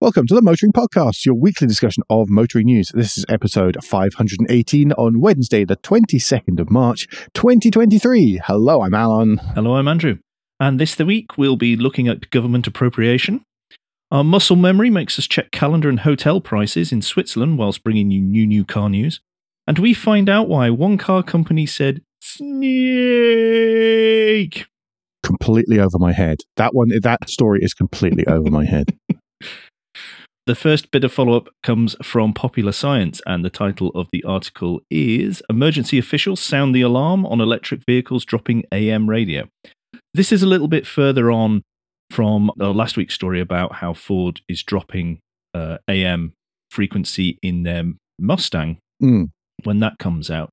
Welcome to the Motoring Podcast, your weekly discussion of motoring news. This is episode 518 on Wednesday, the 22nd of March, 2023. Hello, I'm Alan. Hello, I'm Andrew. And this the week we'll be looking at government appropriation. Our muscle memory makes us check calendar and hotel prices in Switzerland whilst bringing you new new car news. And we find out why one car company said snake. Completely over my head. That one, that story is completely over my head. The first bit of follow up comes from Popular Science, and the title of the article is Emergency Officials Sound the Alarm on Electric Vehicles Dropping AM Radio. This is a little bit further on from last week's story about how Ford is dropping uh, AM frequency in their Mustang Mm. when that comes out.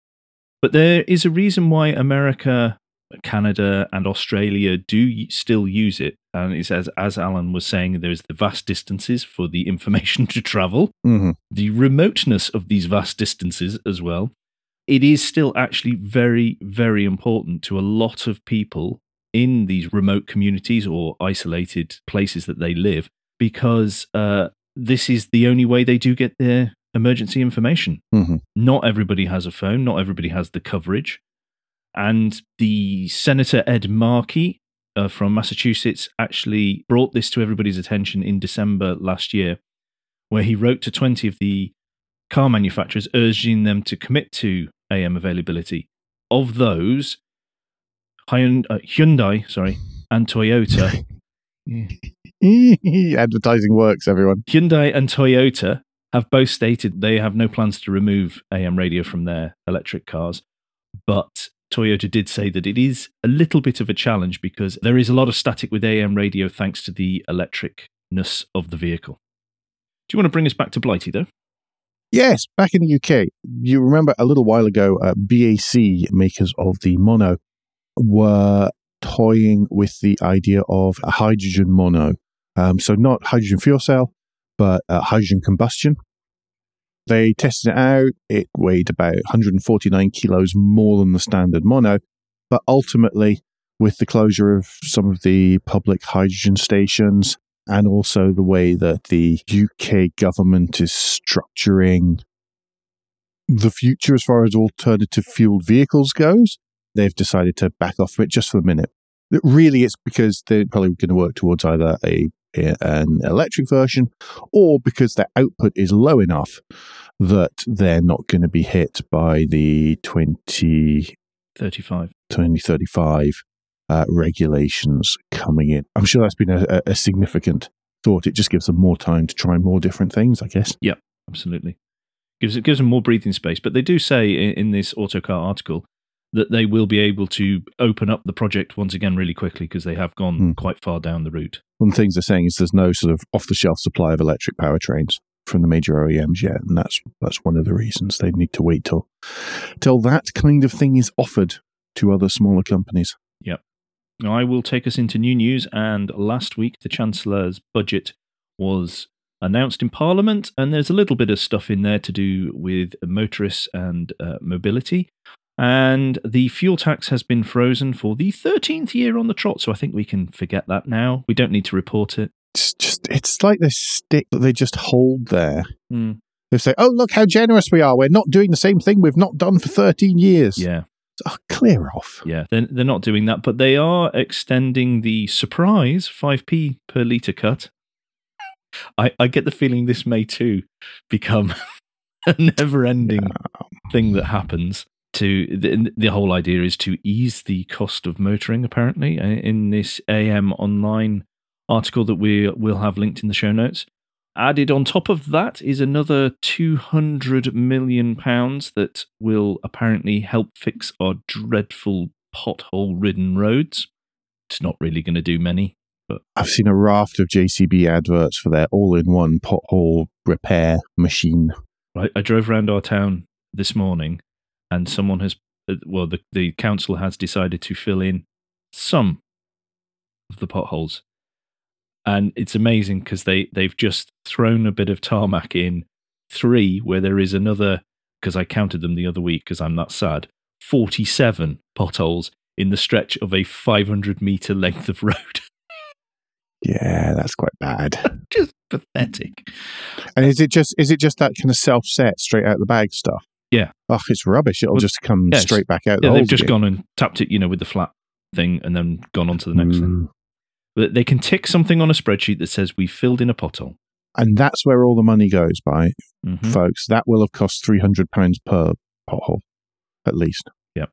But there is a reason why America, Canada, and Australia do still use it. And it's as, as Alan was saying, there's the vast distances for the information to travel, hmm the remoteness of these vast distances as well. It is still actually very, very important to a lot of people in these remote communities or isolated places that they live because uh, this is the only way they do get their emergency information hmm not everybody has a phone, not everybody has the coverage. And the Senator Ed Markey uh, from Massachusetts actually brought this to everybody's attention in December last year, where he wrote to 20 of the car manufacturers urging them to commit to AM availability. Of those, uh, Hyundai, sorry, and Toyota Advertising works, everyone. Hyundai and Toyota have both stated they have no plans to remove AM radio from their electric cars. But Toyota did say that it is a little bit of a challenge because there is a lot of static with AM radio thanks to the electricness of the vehicle. Do you want to bring us back to Blighty, though? Yes, back in the UK, you remember a little while ago, uh, BAC, makers of the mono, were toying with the idea of a hydrogen mono. Um, so not hydrogen fuel cell, but uh, hydrogen combustion. They tested it out. It weighed about 149 kilos more than the standard mono. But ultimately, with the closure of some of the public hydrogen stations, and also the way that the UK government is structuring the future as far as alternative fueled vehicles goes, they've decided to back off of it just for a minute. Really, it's because they're probably going to work towards either a- an electric version or because their output is low enough that they're not going to be hit by the 20, 35. 2035 uh, regulations coming in. I'm sure that's been a, a- a significant thought. It just gives them more time to try more different things, I guess. Yeah, absolutely. Gives, it gives them more breathing space. But they do say in, in this Autocar article that they will be able to open up the project once again really quickly because they have gone Hmm. quite far down the route. One of the things they're saying is there's no sort of off the shelf supply of electric powertrains from the major OEMs yet, and that's that's one of the reasons they need to wait till till that kind of thing is offered to other smaller companies. Now, I will take us into new news. And last week, the Chancellor's budget was announced in Parliament, and there's a little bit of stuff in there to do with motorists and uh, mobility. And the fuel tax has been frozen for the 13th year on the trot. So I think we can forget that now. We don't need to report it. It's just it's like this stick that they just hold there. Hmm. They say, "Oh, look how generous we are. We're not doing the same thing we've not done for 13 years." Yeah. Oh, clear off. Yeah, they're, they're not doing that, but they are extending the surprise 5p per litre cut. I, I get the feeling this may too become a never ending thing that happens. To the, the whole idea is to ease the cost of motoring, apparently, uh, in this AM online article that we will have linked in the show notes. Added on top of that is another 200 million pounds that will apparently help fix our dreadful pothole ridden roads. It's not really going to do many. but I've seen a raft of JCB adverts for their all-in-one pothole repair machine. I, I drove around our town this morning and someone has, uh, well, the, the council has decided to fill in some of the potholes. And it's amazing because they, they've just thrown a bit of tarmac in three where there is another, because I counted them the other week because I'm that sad, 47 potholes in the stretch of a 500 meter length of road. Yeah, that's quite bad. just pathetic. And is it just is it just that kind of self set straight out the bag stuff? Yeah. Oh, it's rubbish. It'll Well, just come straight back out. Yeah, the they've just again. gone and tapped it, you know, with the flat thing, and then gone on to the next thing. Mm. But they can tick something on a spreadsheet that says we filled in a pothole. And that's where all the money goes, by Mhm. folks. That will have cost three hundred pounds per pothole, at least. Yep.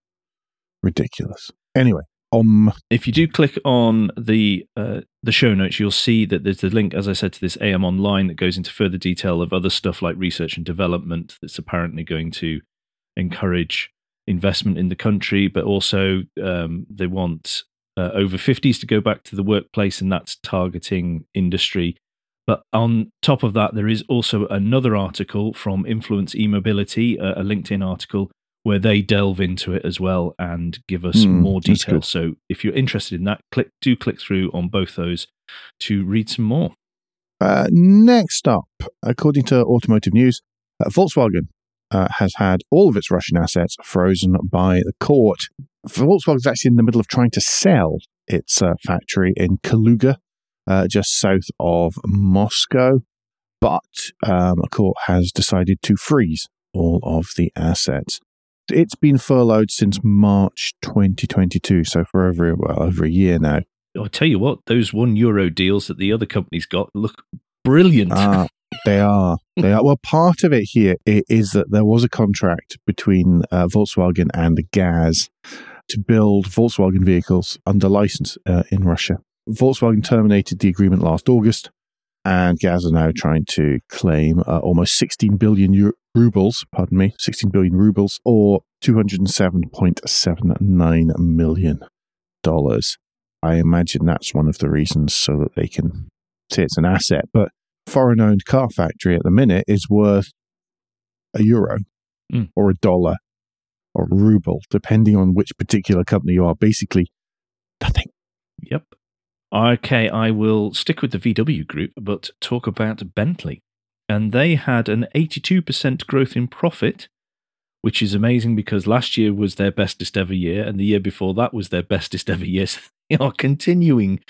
Ridiculous. Anyway, um, If you do click on the uh, the show notes, you'll see that there's the link, as I said, to this AM Online that goes into further detail of other stuff like research and development that's apparently going to encourage investment in the country, but also um, they want uh, over 50s to go back to the workplace, and that's targeting industry. But on top of that, there is also another article from Influence eMobility, a, a LinkedIn article, where they delve into it as well and give us Hmm, more that's details. So if you're interested in that, click do click through on both those to read some more. Uh, next up, according to Automotive News, uh, Volkswagen uh, has had all of its Russian assets frozen by the court. Volkswagen is actually in the middle of trying to sell its uh, factory in Kaluga, uh, just south of Moscow, but um, a court has decided to freeze all of the assets. It's been furloughed since March 2022, so for over well over a year now. I'll tell you what, those one euro deals that the other companies got look brilliant. Ah, they are. They are. Well, part of it here is that there was a contract between uh, Volkswagen and Gaz to build Volkswagen vehicles under license uh, in Russia. Volkswagen terminated the agreement last August, and Gaz are now trying to claim uh, almost 16 billion eu- rubles, pardon me, 16 billion rubles, or 207.79 million dollars. I imagine that's one of the reasons so that they can say it's an asset. But foreign owned car factory at the minute is worth a euro Mm. or a dollar or a ruble, depending on which particular company you are. Basically, nothing. Yep. Okay, I will stick with the VW group, but talk about Bentley. And they had an 82% growth in profit, which is amazing because last year was their bestest ever year, and the year before that was their bestest ever year. So they are continuing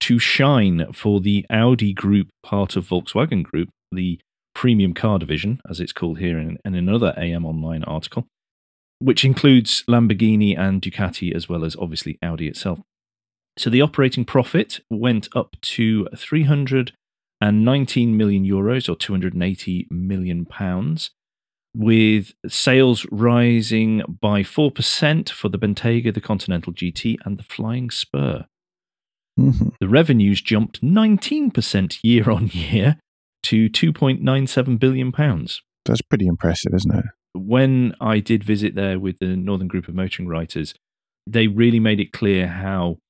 to shine for the Audi group part of Volkswagen Group, the premium car division, as it's called here in, in another AM Online article, which includes Lamborghini and Ducati, as well as obviously Audi itself. So the operating profit went up to 319 million euros or 280 million pounds, with sales rising by 4% for the Bentayga, the Continental GT, and the Flying Spur. Mhm. The revenues jumped 19% year on year to 2.97 billion pounds. That's pretty impressive, isn't it? When I did visit there with the Northern Group of Motoring Writers, they really made it clear how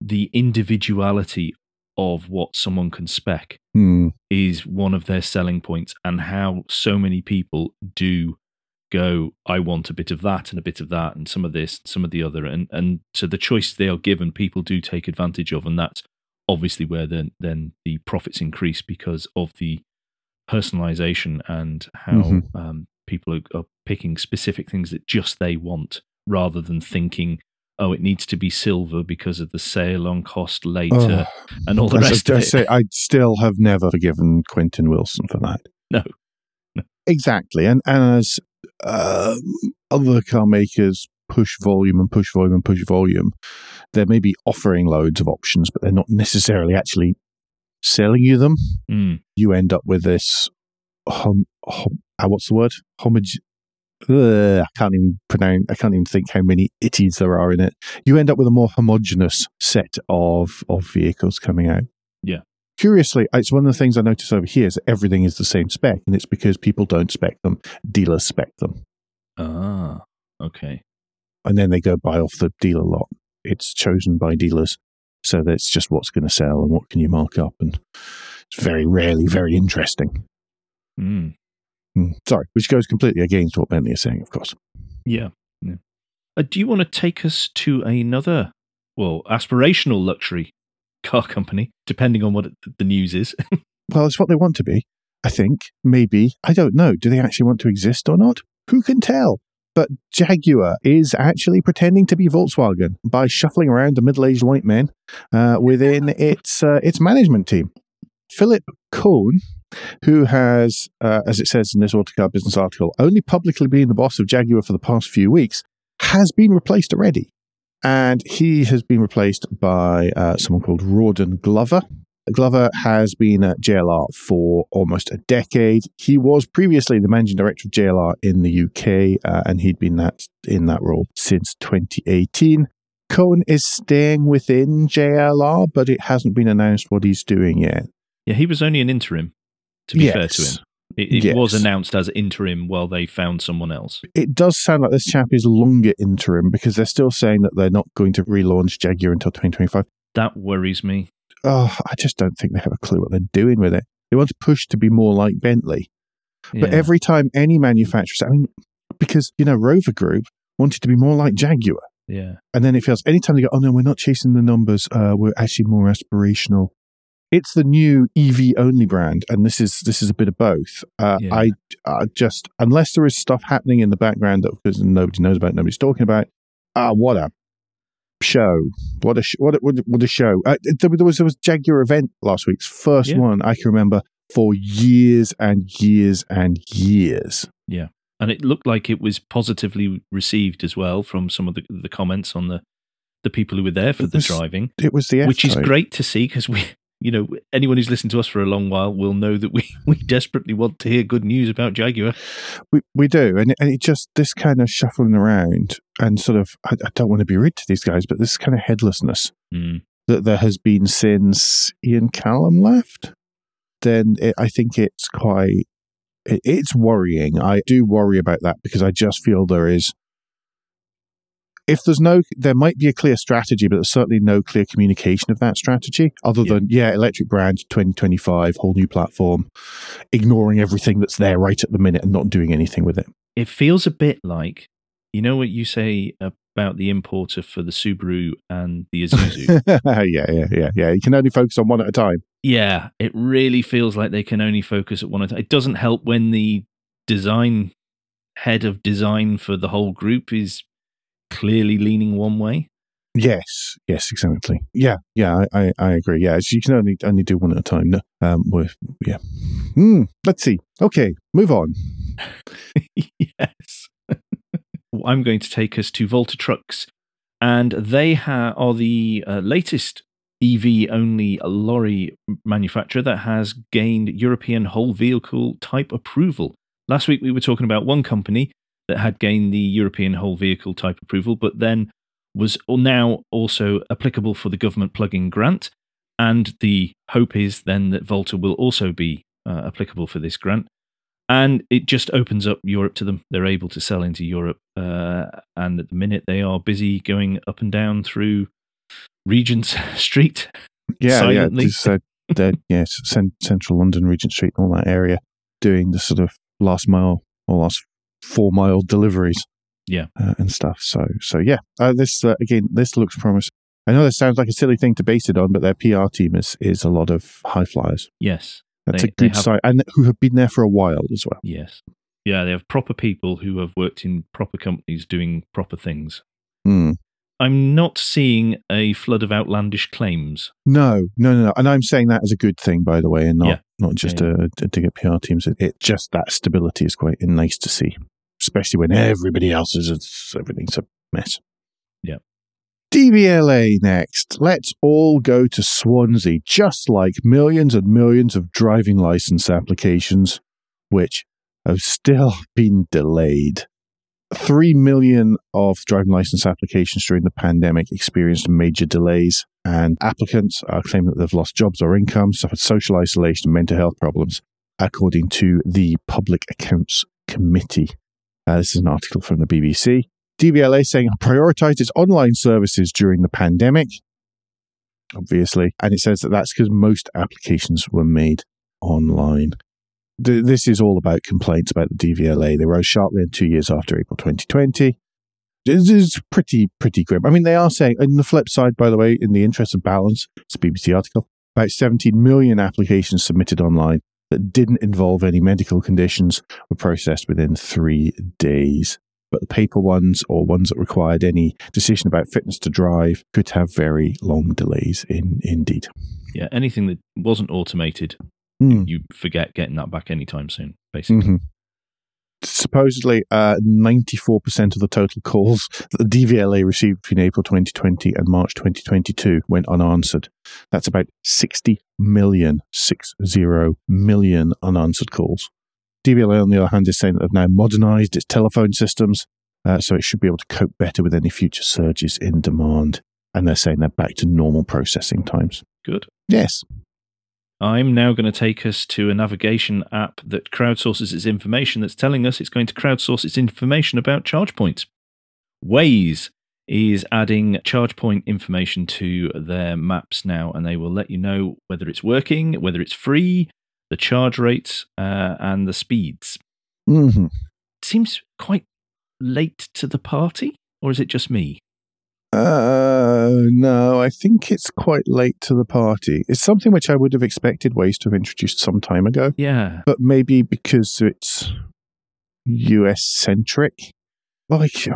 the individuality of what someone can spec Hmm. is one of their selling points and how so many people do go i want a bit of that and a bit of that and some of this some of the other and and so the choice they are given people do take advantage of and that's obviously where then then the profits increase because of the personalization and how Mhm. um, people are, are picking specific things that just they want rather than thinking oh it needs to be silver because of the sale on cost later Oh, and all the I- rest I, of it say, I still have never forgiven Quentin Wilson for that. no No. Exactly. And, and as um, other car makers push volume and push volume and push volume, they may be offering loads of options, but they're not necessarily actually selling you them. Mm. You end up with this, hom, hom, uh, what's the word? Homog. Ugh, I can't even pronounce. I can't even think how many itties there are in it. You end up with a more homogenous set of of vehicles coming out. Yeah. Curiously, it's one of the things I notice over here is everything is the same spec, and it's because people don't spec them; dealers spec them, Ah, okay. and then they go buy off the dealer lot. It's chosen by dealers, so that's just what's going to sell and what can you mark up, and it's very rarely very interesting. Mm. Hmm. Sorry, which goes completely against what Bentley is saying, of course. Yeah. yeah. Uh, do you want to take us to another, well, aspirational luxury car company, depending on what it, the news is? Well, it's what they want to be. I think maybe I don't know. Do they actually want to exist or not? Who can tell? But Jaguar is actually pretending to be Volkswagen by shuffling around the middle-aged white men uh, within its uh, its management team. Philip Cohn, who has, uh, as it says in this Autocar business article, only publicly been the boss of Jaguar for the past few weeks, has been replaced already. And he has been replaced by uh, someone called Rawdon Glover. Glover has been at JLR for almost a decade. He was previously the managing director of JLR in the UK, uh, and he'd been that in that role since 2018. Cohen is staying within JLR, but it hasn't been announced what he's doing yet. Yeah, he was only an interim, to be Yes. fair to him. It, it Yes. was announced as interim while they found someone else. It does sound like this chap is longer interim because they're still saying that they're not going to relaunch Jaguar until 2025. That worries me. Oh, I just don't think they have a clue what they're doing with it. They want to push to be more like Bentley. But Yeah. every time any manufacturer, I mean, because, you know, Rover Group wanted to be more like Jaguar. yeah. And then it feels anytime they go, oh no, we're not chasing the numbers, uh, we're actually more aspirational. It's the new EV only brand, and this is this is a bit of both. Uh, Yeah. I uh, just unless there is stuff happening in the background that because nobody knows about, nobody's talking about. Ah, what a show! What a sh- what a, what a, show! Uh, there, there was there was Jaguar event last week's first Yeah. one I can remember for years and years and years. Yeah, and it looked like it was positively received as well from some of the, the comments on the the people who were there for the driving, It was the which is great to see because we, you know, anyone who's listened to us for a long while will know that we we desperately want to hear good news about Jaguar. We we do, and and it just this kind of shuffling around and sort of I, I don't want to be rude to these guys, but this kind of headlessness Mm. that there has been since Ian Callum left, then it, I think it's quite it, it's worrying. I do worry about that because I just feel there is. If there's no, there might be a clear strategy, but there's certainly no clear communication of that strategy other Yeah. than, yeah, electric brand 2025, whole new platform, ignoring everything that's there right at the minute and not doing anything with it. It feels a bit like, you know, what you say about the importer for the Subaru and the Isuzu. yeah, yeah, yeah, yeah. You can only focus on one at a time. yeah, it really feels like they can only focus at one. at a- time. It doesn't help when the design head of design for the whole group is clearly leaning one way. Yes, yes, exactly. Yeah, yeah, I, I, I agree. Yeah, you can only only do one at a time. No, um, we're, yeah. Hmm. let's see. Okay, move on. yes. I'm going to take us to Volta Trucks, and they ha- are the uh, latest EV only lorry manufacturer that has gained European whole vehicle type approval. Last week we were talking about one company that had gained the European whole vehicle type approval, but then was now also applicable for the government plug-in grant. And the hope is then that Volta will also be uh, applicable for this grant and it just opens up Europe to them. They're able to sell into Europe, uh, and at the minute they are busy going up and down through Regent Street. Yeah, Silently. yeah. This, uh, the, yes, cen- central London, Regent Street, all that area, doing the sort of last mile or last four mile deliveries. Yeah. uh, and stuff. So, so yeah. Uh, this uh, again, this looks promising. I know this sounds like a silly thing to base it on, but their PR team is is a lot of high flyers. Yes, That's They- a good have- sign, and who have been there for a while as well. yes, yeah. They have proper people who have worked in proper companies doing proper things. Hmm. I'm not seeing a flood of outlandish claims. No, no, no, no. And I'm saying that as a good thing, by the way, and not Yeah. not just Yeah, uh, to, to get PR teams. It, it just that stability is quite nice to see, especially when everybody else is everything's a mess. Yeah. DVLA next. Let's all go to Swansea, just like millions and millions of driving license applications, which have still been delayed. Three million of driving license applications during the pandemic experienced major delays, and applicants are claiming that they've lost jobs or income, suffered social isolation, and mental health problems, according to the Public Accounts Committee. Uh, this is an article from the BBC. DVLA saying it prioritised its online services during the pandemic, obviously, and it says that that's because most applications were made online. Th- This is all about complaints about the DVLA. They rose sharply in two years after April 2020. This is pretty, pretty grim. I mean, they are saying, and the flip side, by the way, in the interest of balance, it's a BBC article, about 17 million applications submitted online that didn't involve any medical conditions were processed within three days. But the paper ones or ones that required any decision about fitness to drive could have very long delays in indeed. Yeah, anything that wasn't automated, Hmm. you forget getting that back anytime soon, basically. Mhm. Supposedly, uh, 94% of the total calls that the DVLA received between April 2020 and March 2022 went unanswered. That's about 60 million, 60 million unanswered calls. DVLA, on the other hand, is saying that they've now modernized its telephone systems, uh, so it should be able to cope better with any future surges in demand. And they're saying they're back to normal processing times. Good. Yes. I'm now going to take us to a navigation app that crowdsources its information that's telling us it's going to crowdsource its information about charge points. Waze is adding charge point information to their maps now, and they will let you know whether it's working, whether it's free, the charge rates, uh, and the speeds. hmm Seems quite late to the party, or is it just me? Uh, no, I think it's quite late to the party. It's something which I would have expected Waze to have introduced some time ago, Yeah. but maybe because it's US centric. Like,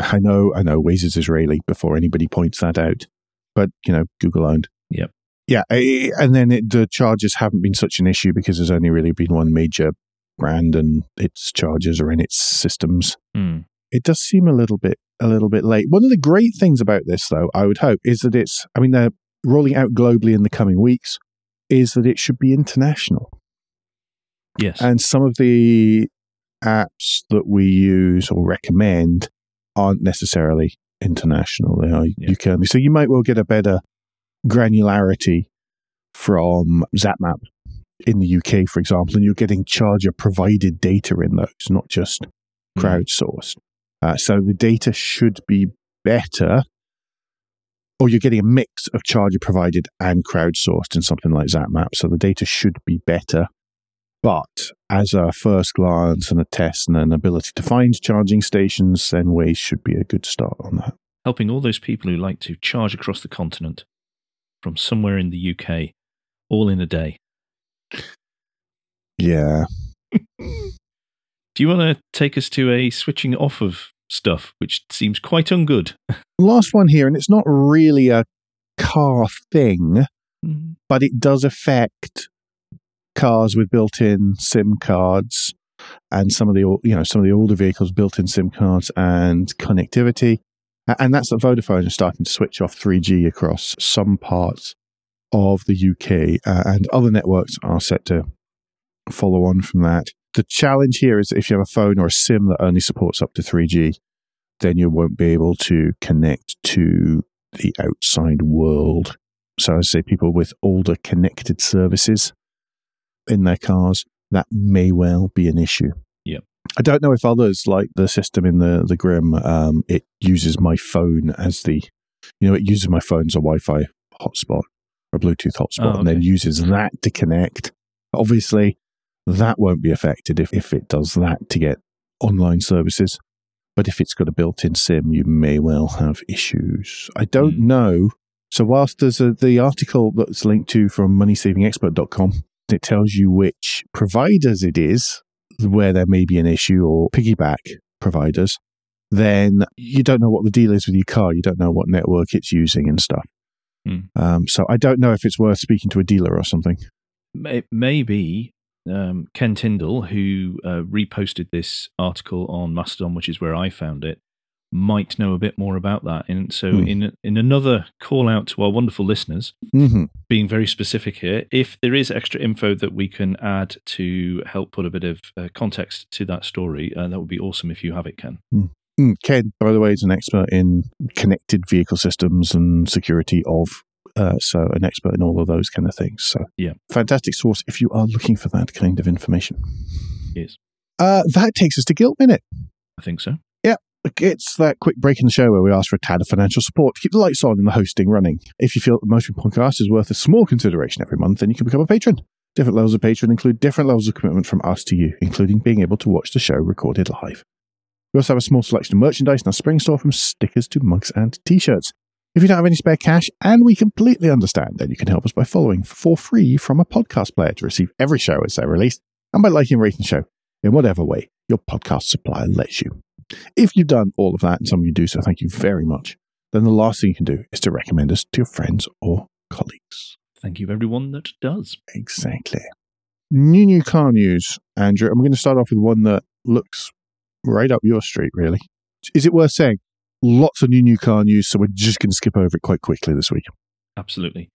I know, I know Waze is Israeli before anybody points that out, but you know, Google owned. Yep. Yeah, and then it, the charges haven't been such an issue because there's only really been one major brand and its charges are in its systems Hmm. it does seem a little bit a little bit late. One of the great things about this, though, I would hope, is that it's. I mean, they're rolling out globally in the coming weeks. Is that it should be international, Yes. and some of the apps that we use or recommend aren't necessarily international. They are Yeah. UK only. So you might well get a better granularity from ZapMap in the UK, for example, and you're getting charger provided data in those, not just Hmm. crowdsourced. Uh, so the data should be better, or you're getting a mix of charger provided and crowdsourced in something like ZapMap. So the data should be better. But as a first glance and a test and an ability to find charging stations, then Waze should be a good start on that. helping all those people who like to charge across the continent from somewhere in the UK, all in a day. Yeah. Do you want to take us to a switching off of stuff, which seems quite ungood? Last one here, and it's not really a car thing, but it does affect cars with built-in SIM cards and some of the you know some of the older vehicles built-in SIM cards and connectivity, and that's that Vodafone is starting to switch off 3G across some parts of the UK, uh, and other networks are set to follow on from that. The challenge here is if you have a phone or a SIM that only supports up to 3G, then you won't be able to connect to the outside world. So, I say people with older connected services in their cars, that may well be an issue. Yep. I don't know if others like the system in the the Grim. Um, it uses my phone as the, you know, it uses my phone as a Wi-Fi hotspot or Bluetooth hotspot, Oh, and then uses that to connect. Obviously, that won't be affected if if it does that to get online services. But if it's got a built-in SIM, you may well have issues. I don't Hmm. know. So whilst there's a, the article that's linked to from moneysavingexpert.com, it tells you which providers it is where there may be an issue or piggyback providers, then you don't know what the deal is with your car. You don't know what network it's using and stuff. Hmm. Um, so I don't know if it's worth speaking to a dealer or something. It may be um, Ken Tyndall, who uh, reposted this article on Mastodon, which is where I found it, might know a bit more about that. And so, Hmm. in in another call out to our wonderful listeners, Mm-hmm. being very specific here, if there is extra info that we can add to help put a bit of uh, context to that story, uh, that would be awesome if you have it, Ken. Mm, Ken, by the way, is an expert in connected vehicle systems and security of, uh, so an expert in all of those kind of things. So, Yeah. fantastic source if you are looking for that kind of information. Yes. Uh, that takes us to Guilt Minute. I think so. Yeah, It's that quick break in the show where we ask for a tad of financial support to keep the lights on and the hosting running. If you feel that the Motoring Podcast is worth a small consideration every month, then you can become a patron. Different levels of patron include different levels of commitment from us to you, including being able to watch the show recorded live. We also have a small selection of merchandise in our spring store from stickers to mugs and t-shirts. If you don't have any spare cash, and we completely understand, then you can help us by following for free from a podcast player to receive every show as they're released, and by liking and rating the show in whatever way your podcast supplier lets you. If you've done all of that, and some of you do so, thank you very much, then the last thing you can do is to recommend us to your friends or colleagues. thank you everyone that does. Exactly. New new car news, Andrew. I'm going to start off with one that looks right up your street, really. Is it worth saying? Lots of new new car news, so we're just going to skip over it quite quickly this week. Absolutely.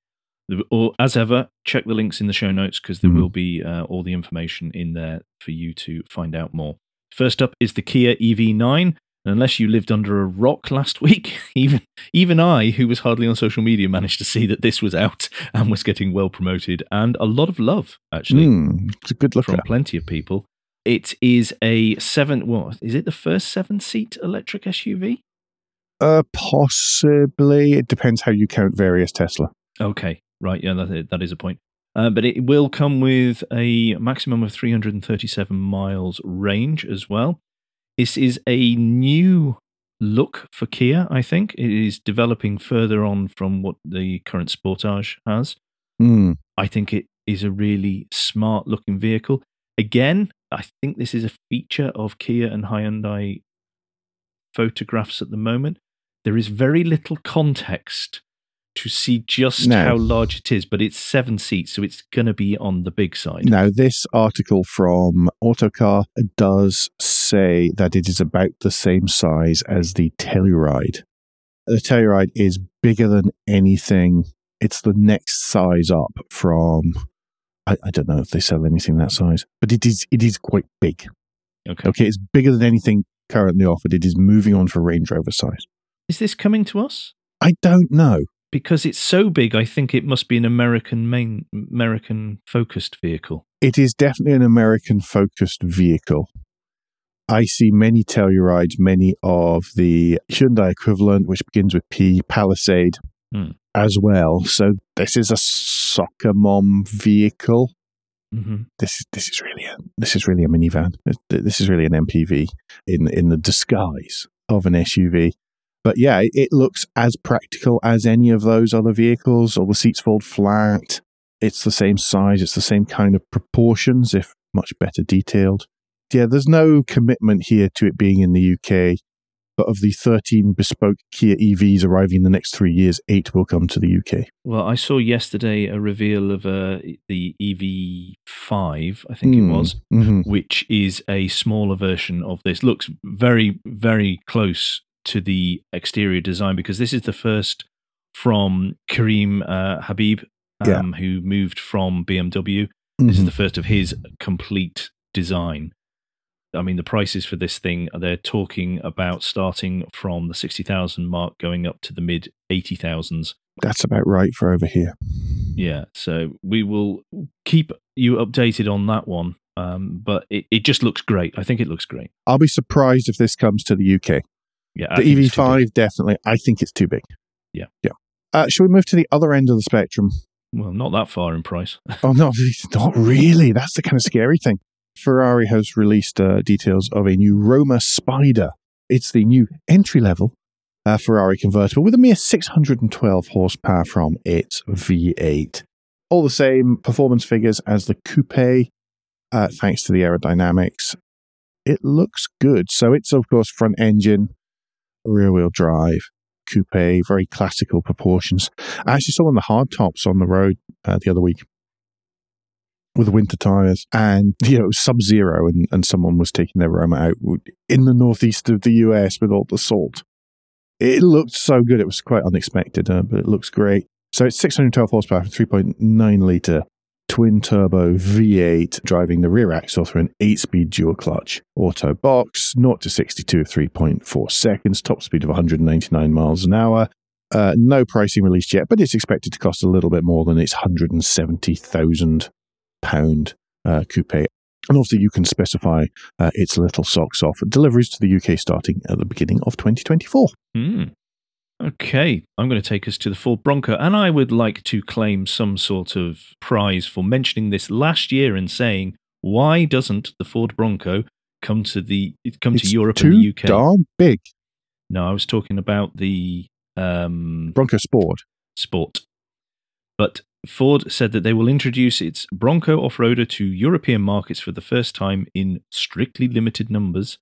Or as ever, check the links in the show notes because there Mhm. will be uh, all the information in there for you to find out more. First up is the Kia EV9. And unless you lived under a rock last week, even even I, who was hardly on social media, managed to see that this was out and was getting well promoted and a lot of love actually Mm, it's a good look from at. plenty of people. It is a seven. What is it the first seven-seat electric SUV? Uh, possibly. It depends how you count various Tesla. Okay, right. Yeah, that, that is a point. Uh, but it will come with a maximum of 337 miles range as well. This is a new look for Kia, I think. It is developing further on from what the current Sportage has. Mm, I think it is a really smart looking vehicle. Again, I think this is a feature of Kia and Hyundai photographs at the moment. There is very little context to see just No. how large it is, but it's seven seats, so it's going to be on the big side. Now, this article from Autocar does say that it is about the same size as the Telluride. The Telluride is bigger than anything. It's the next size up from. I, I don't know if they sell anything that size, but it is it is quite big. Okay. Okay, it's bigger than anything currently offered. It is moving on for Range Rover size. Is this coming to us? I don't know. Because it's so big, I think it must be an American main American focused vehicle. It is definitely an American focused vehicle. I see many Tellurides, many of the Hyundai equivalent, which begins with P, Palisade, Hmm. as well. So this is a soccer mom vehicle. hmm This is this is really a this is really a minivan. This- This is really an MPV in in the disguise of an SUV. But yeah, it, looks as practical as any of those other vehicles. All the seats fold flat. It's the same size. It's the same kind of proportions, if much better detailed. Yeah, there's no commitment here to it being in the UK. But of the 13 bespoke Kia EVs arriving in the next three years, eight will come to the UK. Well, I saw yesterday a reveal of uh, the EV5, I think Hmm. it was, Mhm. which is a smaller version of this. Looks very, very close to the exterior design because this is the first from Karim uh, Habib, um, Yeah. who moved from BMW. This is Mhm. the first of his complete design. I mean, the prices for this thing, they're talking about starting from the 60,000 mark going up to the mid 80,000s. That's about right for over here. Yeah, so we will keep you updated on that one. Um, but it, it just looks great. I think it looks great. I'll be surprised if this comes to the UK. Yeah, I the think it's too big. EV5, definitely. I think it's too big. Yeah. Yeah. Uh, shall we move to the other end of the spectrum? Well, not that far in price. Oh, no, not really. That's the kind of scary thing. Ferrari has released uh, details of a new Roma Spider. It's the new entry level uh, Ferrari convertible with a mere 612 horsepower from its V8. All the same performance figures as the coupe, uh, thanks to the aerodynamics. It looks good. So it's, of course, front engine, rear wheel drive, coupe, very classical proportions. I actually saw one of the hard tops on the road uh, the other week with the winter tires and you know sub zero and, and someone was taking their Roma out in the northeast of the US with all the salt. It looked so good. It was quite unexpected, uh, but it looks great. So it's 612 horsepower, 3.9 litre twin turbo V8 driving the rear axle through an 8 speed dual clutch auto box, 0 to 62 of 3.4 seconds, top speed of 199 miles an hour. Uh, no pricing released yet, but it's expected to cost a little bit more than its 170,000 pound uh, coupe. And also, you can specify uh, its little socks off. Deliveries to the UK starting at the beginning of 2024. Hmm. Okay, I'm going to take us to the Ford Bronco, and I would like to claim some sort of prize for mentioning this last year and saying why doesn't the Ford Bronco come to the come it's to Europe too and the UK? darn big. No, I was talking about the um, Bronco Sport. Sport. But Ford said that they will introduce its Bronco off-roader to European markets for the first time in strictly limited numbers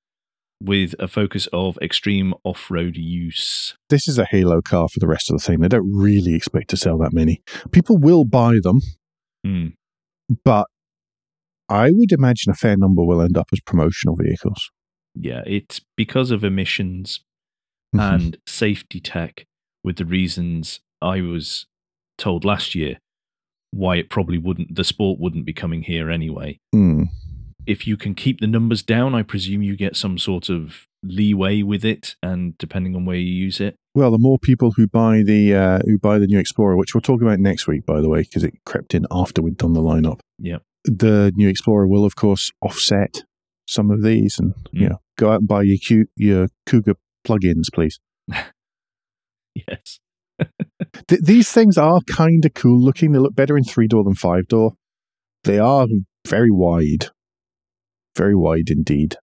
with a focus of extreme off road use. This is a Halo car for the rest of the thing. They don't really expect to sell that many. People will buy them, Hmm. but I would imagine a fair number will end up as promotional vehicles. Yeah, it's because of emissions Mm-hmm. and safety tech, with the reasons I was told last year why it probably wouldn't, the sport wouldn't be coming here anyway. Mm. If you can keep the numbers down, I presume you get some sort of leeway with it, and depending on where you use it. Well, the more people who buy the uh, who buy the new Explorer, which we'll talk about next week, by the way, because it crept in after we'd done the lineup. Yeah. the new Explorer will, of course, offset some of these, and you Mm. know, go out and buy your Q, your Kuga plugins, please. Yes. Th- these things are kind of cool looking. They look better in three door than five door. They are very wide, very wide indeed.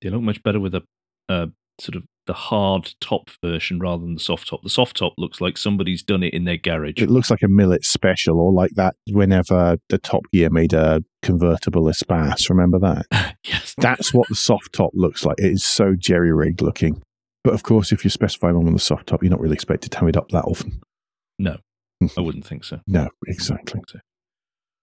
They look much better with a, a sort of the hard top version rather than the soft top. The soft top looks like somebody's done it in their garage. It looks like a Millet special, or like that whenever the Top Gear made a convertible Espace. Remember that? yes. That's what the soft top looks like. It is so jerry rigged looking. But of course, if you specify one on the soft top, you're not really expected to have it up that often. No, mm-hmm. I wouldn't think so. No, exactly. So.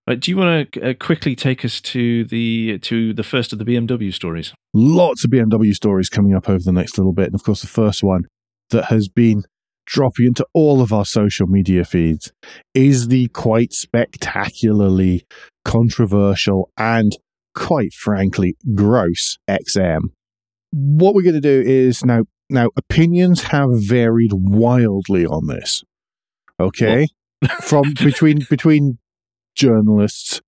Right, do you want to uh, quickly take us to the to the first of the BMW stories? Lots of BMW stories coming up over the next little bit. And of course, the first one that has been dropping into all of our social media feeds is the quite spectacularly controversial and quite frankly gross XM. What we're going to do is now now opinions have varied wildly on this. Okay? From between between journalists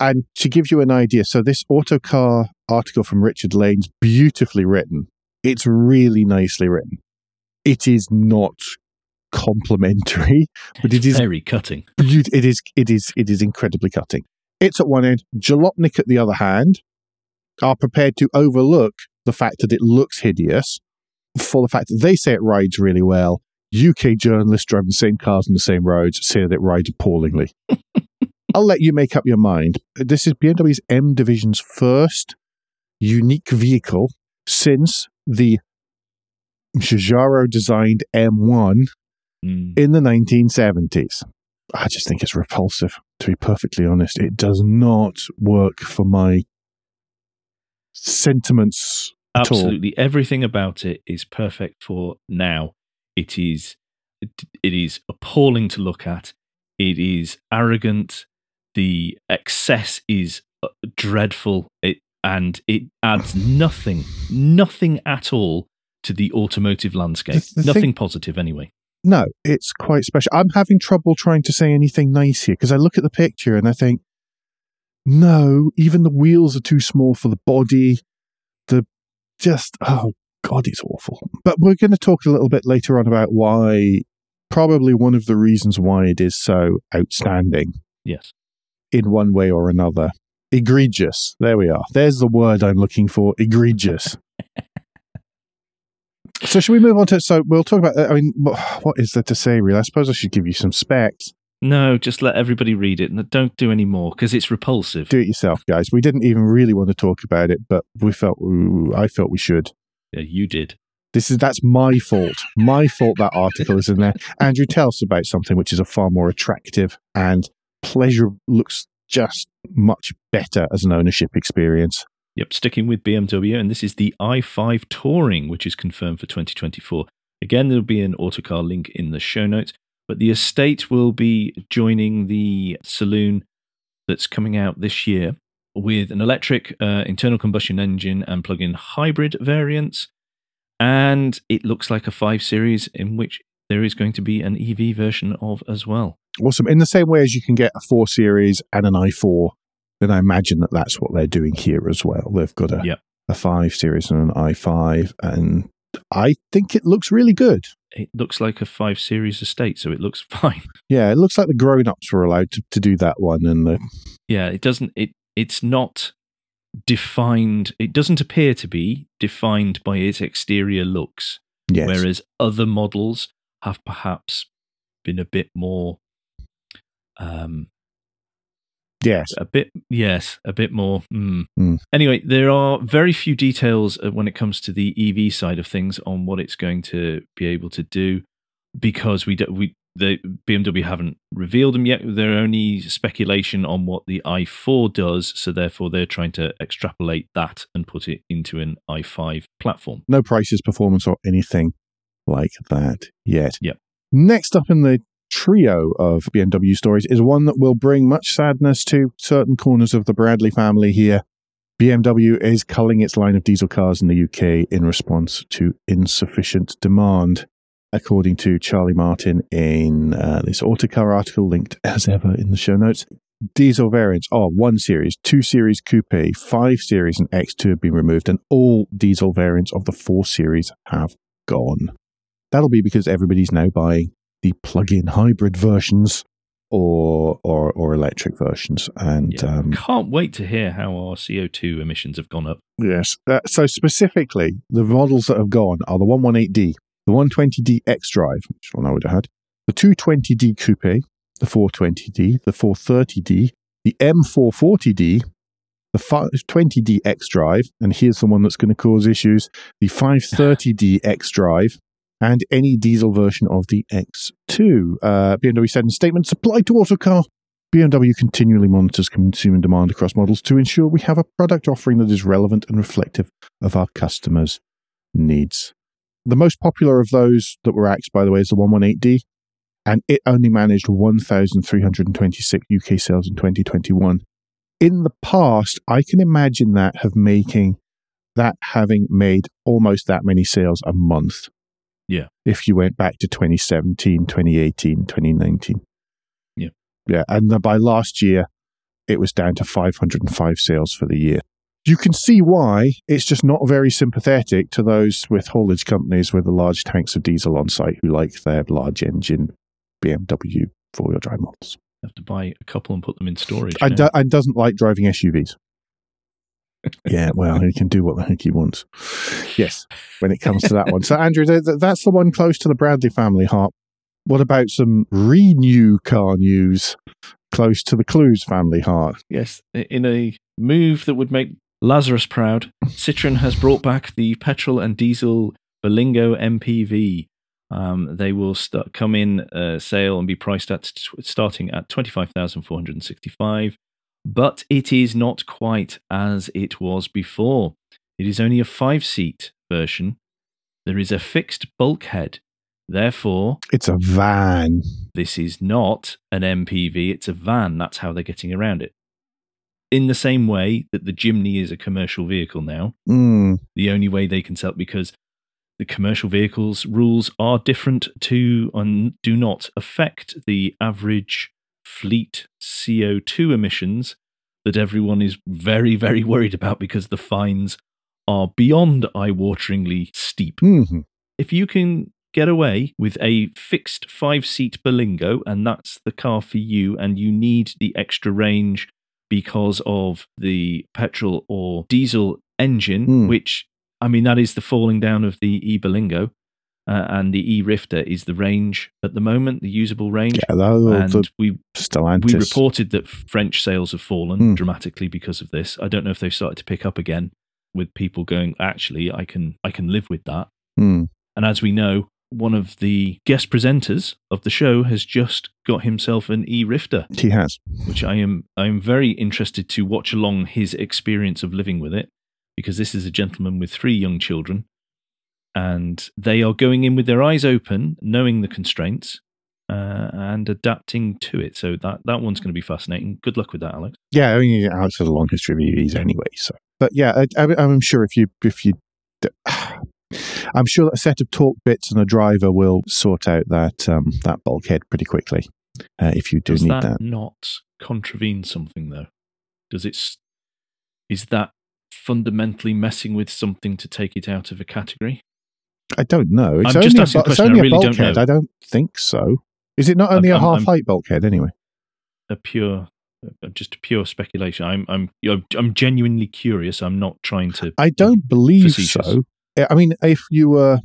and to give you an idea, so this autocar article from Richard Lane's beautifully written. It's really nicely written. It is not complimentary, but It's it is very cutting. it is it is it is incredibly cutting. It's at one end. Jalopnik, at the other hand, are prepared to overlook the fact that it looks hideous for the fact that they say it rides really well. UK journalists driving the same cars on the same roads say that it rides appallingly. I'll let you make up your mind. This is BMW's M Division's first unique vehicle since the Giugiaro designed M1 Mm. in the 1970s. I just think it's repulsive, to be perfectly honest. It does not work for my sentiments at all. Absolutely, everything about it is perfect for now. It is it is appalling to look at. It is arrogant. The excess is uh, dreadful. It and it adds nothing, nothing at all to the automotive landscape. The- the nothing thing- positive, anyway. No, it's quite special. I'm having trouble trying to say anything nice here because I look at the picture and I think, no, even the wheels are too small for the body. The just, oh God, it's awful. But we're going to talk a little bit later on about why, probably one of the reasons why it is so outstanding Yes. In one way or another. Egregious. There we are. There's the word I'm looking for. Egregious. so should we move on to? So we'll talk about. I mean, what is there to say? Really, I suppose I should give you some specs. No, just let everybody read it. and Don't do any more because it's repulsive. Do it yourself, guys. We didn't even really want to talk about it, but we felt. ooh, I felt we should. Yeah, you did. This is that's my fault. My fault that article is in there. Andrew, tell us about something which is a far more attractive and pleasure looks just much better as an ownership experience. Yep, sticking with BMW, and this is the i5 Touring, which is confirmed for 2024. Again, there'll be an autocar link in the show notes, but the estate will be joining the saloon that's coming out this year with an electric uh, internal combustion engine and plug in hybrid variants. And it looks like a 5 Series in which there is going to be an EV version of as well. Awesome. In the same way as you can get a 4 Series and an i4, then I imagine that that's what they're doing here as well. They've got a, Yep. a 5 Series and an i5, and I think it looks really good. It looks like a 5 Series estate, so it looks fine. Yeah, it looks like the grown ups were allowed to, to do that one. And the, yeah it doesn't it it's not defined it doesn't appear to be defined by its exterior looks yes. whereas other models have perhaps been a bit more um Yes. a bit yes a bit more mm. Mm. anyway there are very few details uh, when it comes to the ev side of things on what it's going to be able to do because we do, we the bmw haven't revealed them yet they're only speculation on what the i4 does so therefore they're trying to extrapolate that and put it into an i5 platform No prices, performance, or anything like that yet. Yep. Next up in the trio of BMW stories is one that will bring much sadness to certain corners of the Bradley family here. BMW is culling its line of diesel cars in the UK in response to insufficient demand. According to Charlie Martin in uh, this Autocar article linked as ever in the show notes, diesel variants are 1 Series, 2 Series Coupe, 5 Series, and X2 have been removed, and all diesel variants of the 4 Series have gone. That'll be because everybody's now buying the plug-in hybrid versions or or, or electric versions. And Yeah. um, can't wait to hear how our co2 emissions have gone up yes, uh, so specifically, the models that have gone are the 118D, the 120D X Drive, which one I would have had, the 220D Coupe, the 420D, the 430D, the M440D, the 520D X Drive, and here's the one that's going to cause issues: the 530D X Drive, and any diesel version of the X2. Uh, BMW said in a statement, supplied to Autocar. BMW continually monitors consumer demand across models to ensure we have a product offering that is relevant and reflective of our customers' needs. The most popular of those that were axed, by the way, is the 118D, and it only managed 1,326 UK sales in 2021. In the past, I can imagine that have making that having made almost that many sales a month. Yeah. If you went back to 2017, 2018, 2019. Yeah. Yeah. And by last year, it was down to 505 sales for the year. You can see why it's just not very sympathetic to those with haulage companies with the large tanks of diesel on site who like their large engine BMW four wheel drive models. have to buy a couple and put them in storage And, do- and doesn't like driving SUVs yeah, well, he can do what the heck he wants. Yes, when it comes to that one. So, Andrew, that's the one close to the Bradley family heart. What about some renew car news close to the Clues family heart? Yes, in a move that would make Lazarus proud, Citroën has brought back the petrol and diesel Berlingo MPV. Um, they will start, come in uh, sale and be priced at t- starting at 25,465 but it is not quite as it was before. It is only a five seat version. There is a fixed bulkhead. Therefore, It's a van. this is not an MPV, it's a van. That's how they're getting around it. In the same way that the Jimny is a commercial vehicle now, Mm, the only way they can sell because the commercial vehicles rules are different to and do not affect the average fleet CO2 emissions that everyone is very, very worried about because the fines are beyond eye wateringly steep mhm. if you can get away with a fixed five seat Berlingo and that's the car for you, and you need the extra range because of the petrol or diesel engine, Hmm. which I mean, that is the falling down of the e Berlingo. Uh, and the e Rifter is the range at the moment, the usable range. Yeah, though, and we Stellantis. we reported that French sales have fallen Hmm. dramatically because of this. I don't know if they've started to pick up again with people going, actually, I can I can live with that. Mm, And as we know, one of the guest presenters of the show has just got himself an e-rifter, he has. which I am I am very interested to watch along his experience of living with it, because this is a gentleman with three young children, and they are going in with their eyes open, knowing the constraints, uh, and adapting to it. So that that one's going to be fascinating. Good luck with that, Alex. Yeah, I mean, Alex has a long history of EVs anyway. So, but yeah, I, I, I'm sure if you if you, I'm sure that a set of torque bits and a driver will sort out that um, that bulkhead pretty quickly. Uh, if you do Does need that, that, not contravene something though? Does it? Is that fundamentally messing with something to take it out of a category? I don't know. It's I'm only just a, asking a bu- it's question, I only a really don't bulkhead. know. I don't think so. Is it not only I'm- a I'm- half height bulkhead anyway? A pure, uh, just a pure speculation. I'm, I'm, I'm genuinely curious. I'm not trying to. I don't believe facetious. so. I mean, if you were,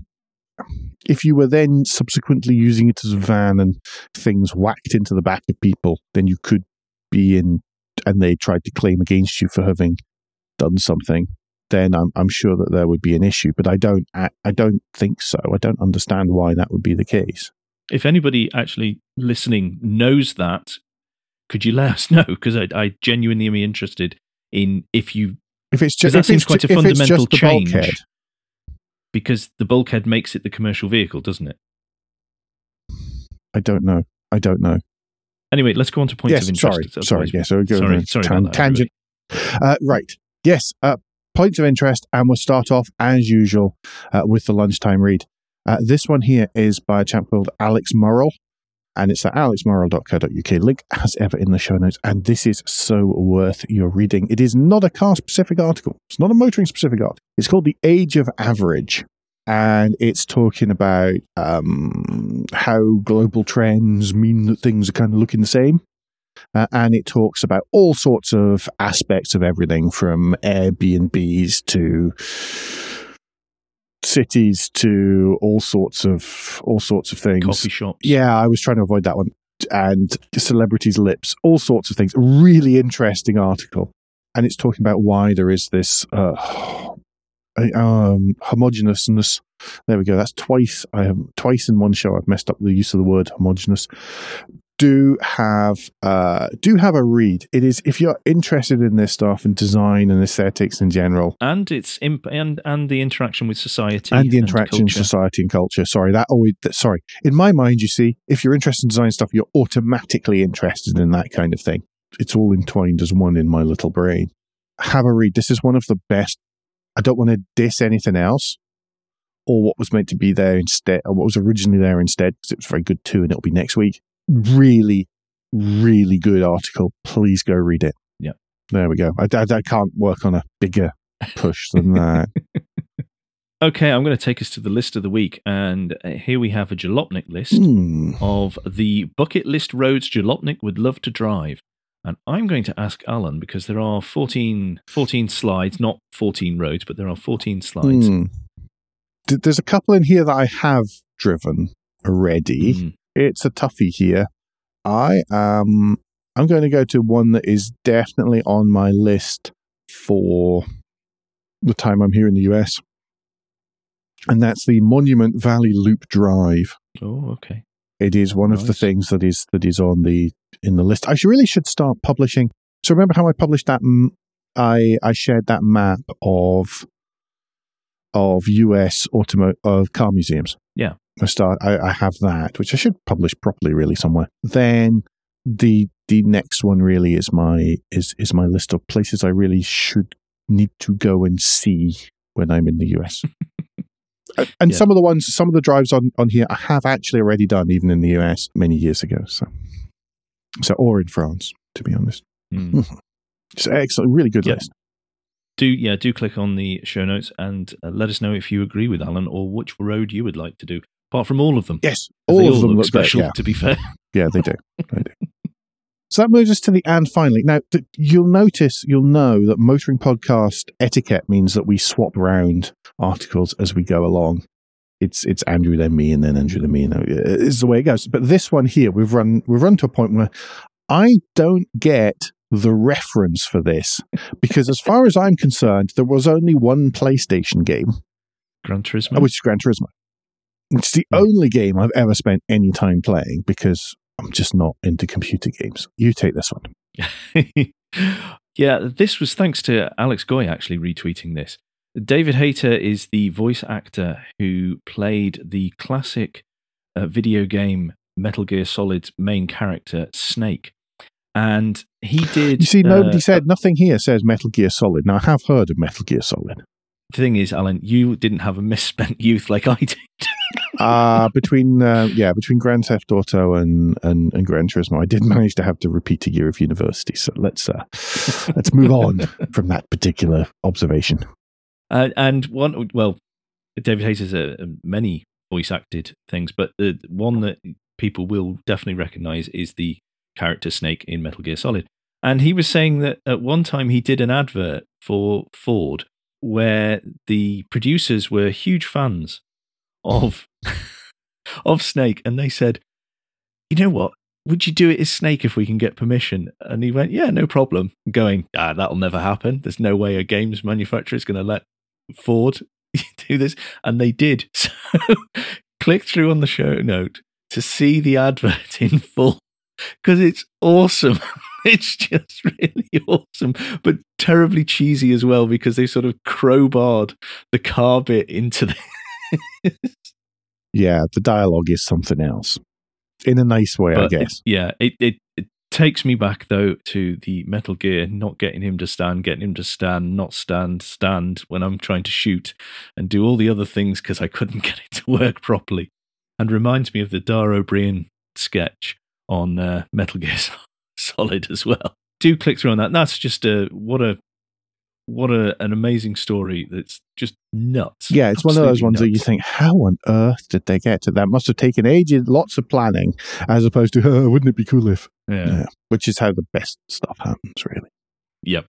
if you were then subsequently using it as a van and things whacked into the back of people, then you could be in and they tried to claim against you for having done something, then I'm, I'm sure that there would be an issue. But I don't I, I don't think so. I don't understand why that would be the case. If anybody actually listening knows that, could you let us know? Because I, I genuinely am interested in if you If it's just that seems quite a fundamental change. bulkhead, because the bulkhead makes it the commercial vehicle, doesn't it? I don't know. I don't know. Anyway, let's go on to points yes, of interest. sorry, sorry. Yes, so sorry, sorry tan- that, tangent. Uh, right. Yes. Uh, points of interest, and we'll start off as usual uh, with the lunchtime read. Uh, this one here is by a chap called Alex Murrell, and it's at alexmurrell.co.uk. Link as ever in the show notes, and this is so worth your reading. It is not a car specific article. It's not a motoring specific article. It's called "The Age of Average." And it's talking about um, how global trends mean that things are kind of looking the same. Uh, and it talks about all sorts of aspects of everything from Airbnbs to cities to all sorts of all sorts of things. coffee shops. Yeah, I was trying to avoid that one. And celebrities' lips, all sorts of things. Really interesting article, and it's talking about why there is this uh, um, homogeneousness. There we go. That's twice. I have twice in one show. I've messed up the use of the word homogeneous do have uh, do have a read. It is if you're interested in this stuff and design and aesthetics in general, and its imp- and and the interaction with society and the interaction in culture. society and culture. Sorry, that always that, sorry. In my mind, you see, if you're interested in design stuff, you're automatically interested in that kind of thing. It's all entwined as one in my little brain. Have a read. This is one of the best. I don't want to diss anything else. Or what was meant to be there instead, or what was originally there instead, because it was very good too, and it'll be next week really, really good article. Please go read it. Yeah. There we go. I, I, I can't work on a bigger push than that. Okay, I'm going to take us to the list of the week, and uh, here we have a Jalopnik list Hmm. of the bucket list roads Jalopnik would love to drive. And I'm going to ask Alan because there are 14, 14 slides, not 14 roads, but there are 14 slides. Th- There's a couple in here that I have driven already. Mm. It's a toughie here. I am. I'm going to go to one that is definitely on my list for the time I'm here in the US. And that's the Monument Valley Loop Drive. Oh, okay. It is one of the things that is that is on the in the list. I should really should start publishing. So remember how I published that? m- I I shared that map of of US automo of car museums. Yeah. I start. I, I have that, which I should publish properly, really somewhere. Then the the next one really is my is is my list of places I really should need to go and see when I'm in the US. And- Yeah. some of the ones, some of the drives on, on here, I have actually already done, even in the US many years ago. So, so or in France, to be honest. Mm. It's excellent, really good Yeah. list. do yeah, do click on the show notes and uh, let us know if you agree with Alan or which road you would like to do. Apart from all of them, Yes, all of them look look great, special. Yeah, To be fair, yeah, they do. They do. So that moves us to the and finally. Now, th- you'll notice, you'll know that motoring podcast etiquette means that we swap around articles as we go along. It's it's Andrew then me and then Andrew then me. You uh, know, is the way it goes. But this one here, we've run we've run to a point where I don't get the reference for this because, as far as I'm concerned, there was only one PlayStation game, Gran Turismo. Uh, which is Gran Turismo. It's the Hmm. only game I've ever spent any time playing because I'm just not into computer games. You take this one. yeah, this was thanks to Alex Goy actually retweeting this. David Hayter is the voice actor who played the classic uh, video game Metal Gear Solid's main character, Snake. And he did. You see, nobody uh, said nothing here says Metal Gear Solid. Now I have heard of Metal Gear Solid. The thing is, Alan, you didn't have a misspent youth like I did. Uh between uh, yeah, between Grand Theft Auto and, and and Gran Turismo, I did manage to have to repeat a year of university. So let's uh, let's move on from that particular observation. Uh, and one, well, David Hayter has uh, many voice acted things, but the one that people will definitely recognize is the character Snake in Metal Gear Solid. And he was saying that at one time he did an advert for Ford where the producers were huge fans of of Snake, and they said, "You know what? would you do it as Snake if we can get permission? And he went, yeah, no problem. Going, ah, that'll never happen. There's no way a games manufacturer is going to let Ford do this. And they did. So click through on the show note to see the advert in full because it's awesome. it's just really awesome, but terribly cheesy as well because they sort of crowbarred the car bit into the. Yeah, the dialogue is something else. In a nice way, I But it- guess. yeah, it, it it takes me back though to the Metal Gear, not getting him to stand, getting him to stand, not stand, stand when I'm trying to shoot, and do all the other things because I couldn't get it to work properly, and reminds me of the Dara Ó Briain sketch on uh, Metal Gear Solid as well. Do click through on that. That's just a what a what a, an amazing story. That's just nuts. Yeah, it's one of those ones that you think, how on earth did they get to that? Must have taken ages, lots of planning, as opposed to, "Uh, wouldn't it be cool if? Yeah. Yeah. Which is how the best stuff happens, really. Yep.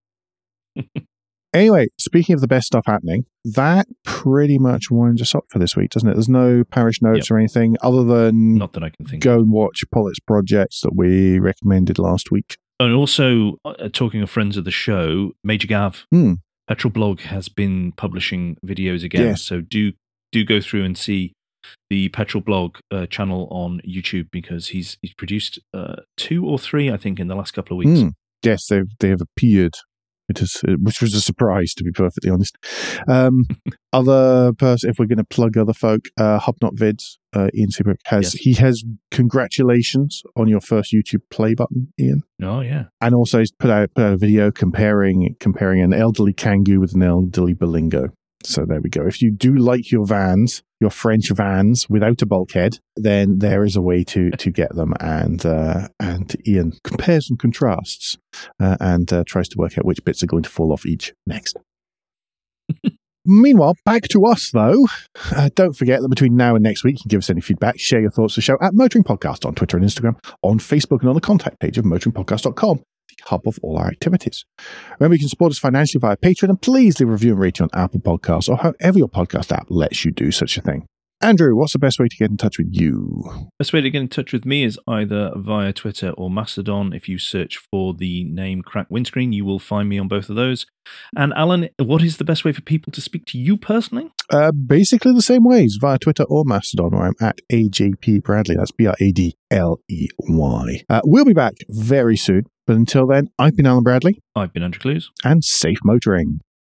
Anyway, speaking of the best stuff happening, that pretty much winds us up for this week, doesn't it? There's no parish notes or anything other than Not that I can think. of. go and watch Pollitt's projects that we recommended last week. And also, uh, talking of friends of the show, Major Gav, Hmm. Petrolblog has been publishing videos again. Yes. So do do go through and see the Petrolblog uh, channel on YouTube because he's he's produced uh, two or three, I think, in the last couple of weeks. Hmm. Yes, they've they have appeared. It is, uh, which was a surprise, to be perfectly honest. Um, other person, if we're going to plug other folk, uh, Hubnut Vids, uh, Ian Seabrook has Yes. he has congratulations on your first YouTube play button, Ian, Oh yeah, and also he's put out put out a video comparing comparing an elderly Kangoo with an elderly Berlingo. So there we go. If you do like your vans, your French vans without a bulkhead, then there is a way to to get them. And uh, and Ian compares and contrasts uh, and uh, tries to work out which bits are going to fall off each next. Meanwhile, back to us though. Uh, don't forget that between now and next week, you can give us any feedback, share your thoughts to the show at Motoring Podcast on Twitter and Instagram, on Facebook, and on the contact page of motoringpodcast.com, hub of all our activities. Remember, you can support us financially via Patreon, and please leave a review and rating on Apple Podcasts or however your podcast app lets you do such a thing. Andrew, what's the best way to get in touch with you? best way to get in touch with me is either via Twitter or Mastodon. If you search for the name Crack Windscreen, you will find me on both of those. And Alan, what is the best way for people to speak to you personally? Uh, basically the same ways via Twitter or Mastodon, where I'm at AJP Bradley. That's B R A D L E Y. Uh, we'll be back very soon, but until then, I've been Alan Bradley, I've been Andrew Clues. and safe motoring.